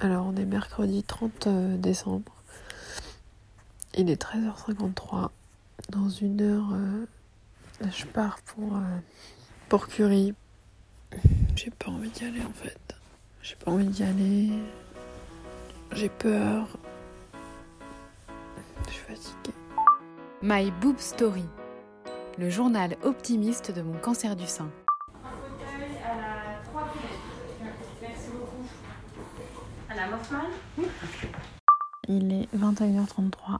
Alors on est mercredi 30 euh, décembre. Il est 13h53. Dans une heure, euh, je pars pour, euh, pour Curie. J'ai pas envie d'y aller en fait. J'ai pas envie d'y aller. J'ai peur. Je suis fatiguée. My Boob Story, le journal optimiste de mon cancer du sein. Il est 21h33.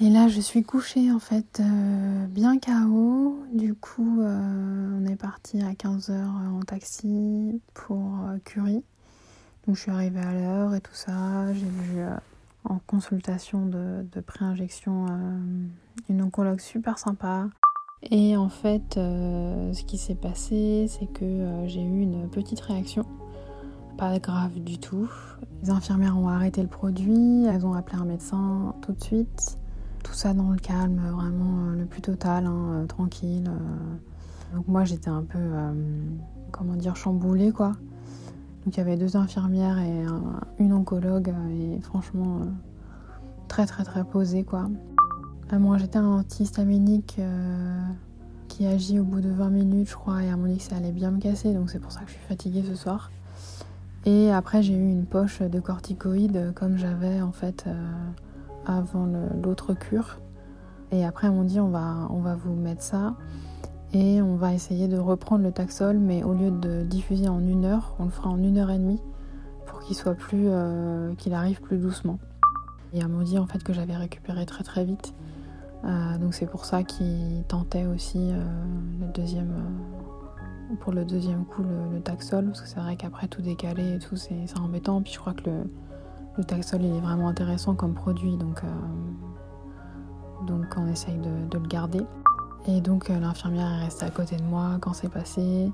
Et là, je suis couchée en fait euh, bien KO. Du coup, euh, on est parti à 15h en taxi pour euh, Curie. Donc, je suis arrivée à l'heure et tout ça. J'ai vu euh, en consultation de, pré-injection euh, une oncologue super sympa. Et en fait, euh, ce qui s'est passé, c'est que euh, j'ai eu une petite réaction. Pas grave du tout. Les infirmières ont arrêté le produit, elles ont appelé un médecin tout de suite. Tout ça dans le calme, vraiment euh, le plus total, hein, euh, tranquille. euh. Donc moi j'étais un peu, comment dire, chamboulée quoi. Donc il y avait deux infirmières et un- une oncologue et franchement très très très posée quoi. Euh, moi j'étais un antihistaminique qui agit au bout de 20 minutes je crois et m'a dit que ça allait bien me casser donc c'est pour ça que je suis fatiguée ce soir. Et après j'ai eu une poche de corticoïdes comme j'avais en fait euh, avant l'autre cure. Et après m'ont dit on va, on va vous mettre ça et on va essayer de reprendre le taxol mais au lieu de diffuser en une heure, on le fera en une heure et demie pour qu'il soit plus, euh, qu'il arrive plus doucement. Et elles m'ont dit en fait que j'avais récupéré très très vite. Euh, donc c'est pour ça qu'ils tentaient aussi euh, le deuxième, pour le deuxième coup le, taxol parce que c'est vrai qu'après tout décaler et tout c'est c'est embêtant. Puis je crois que le, le taxol il est vraiment intéressant comme produit donc, euh, donc on essaye de, de le garder. Et donc euh, l'infirmière est restée à côté de moi quand c'est passé.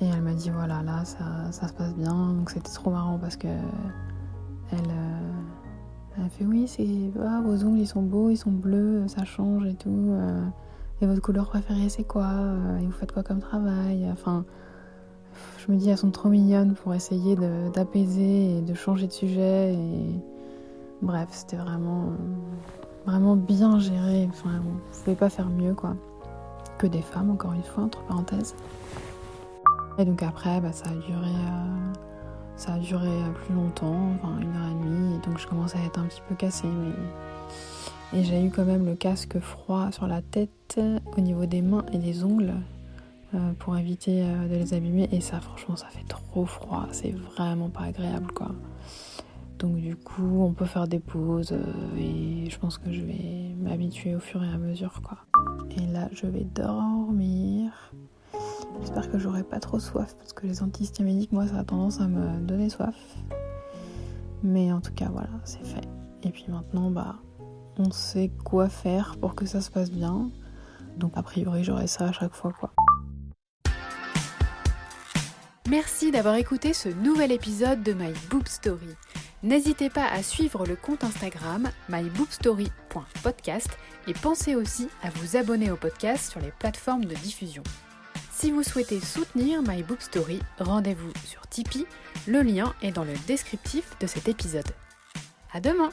Et elle m'a dit voilà là ça, ça se passe bien. Donc c'était trop marrant parce que elle, euh, elle fait oui c'est ah, vos ongles ils sont beaux, ils sont bleus, ça change et tout. Et votre couleur préférée c'est quoi euh, Et vous faites quoi comme travail? Enfin je me dis elles sont trop mignonnes pour essayer d'apaiser et de changer de sujet. Et bref c'était vraiment vraiment bien géré. Enfin vous pouvez pas faire mieux quoi. Que des femmes encore une fois entre parenthèses. Et donc après, bah, ça a duré, euh, ça a duré euh, plus longtemps, enfin une heure et demie. Et donc je commençais à être un petit peu cassée, mais et j'ai eu quand même le casque froid sur la tête, au niveau des mains et des ongles, euh, pour éviter euh, de les abîmer. Et ça, franchement, ça fait trop froid. C'est vraiment pas agréable, quoi. Donc du coup, on peut faire des pauses euh, et je pense que je vais m'habituer au fur et à mesure, quoi. Et là, je vais dormir. J'espère que j'aurai pas trop soif parce que les antihistaminiques, moi, ça a tendance à me donner soif. Mais en tout cas, voilà, c'est fait. Et puis maintenant, bah, on sait quoi faire pour que ça se passe bien. Donc a priori, j'aurai ça à chaque fois, quoi. Merci d'avoir écouté ce nouvel épisode de My Boob Story. N'hésitez pas à suivre le compte Instagram myboobstory.podcast et pensez aussi à vous abonner au podcast sur les plateformes de diffusion. Si vous souhaitez soutenir My Boob Story, rendez-vous sur Tipeee, le lien est dans le descriptif de cet épisode. À demain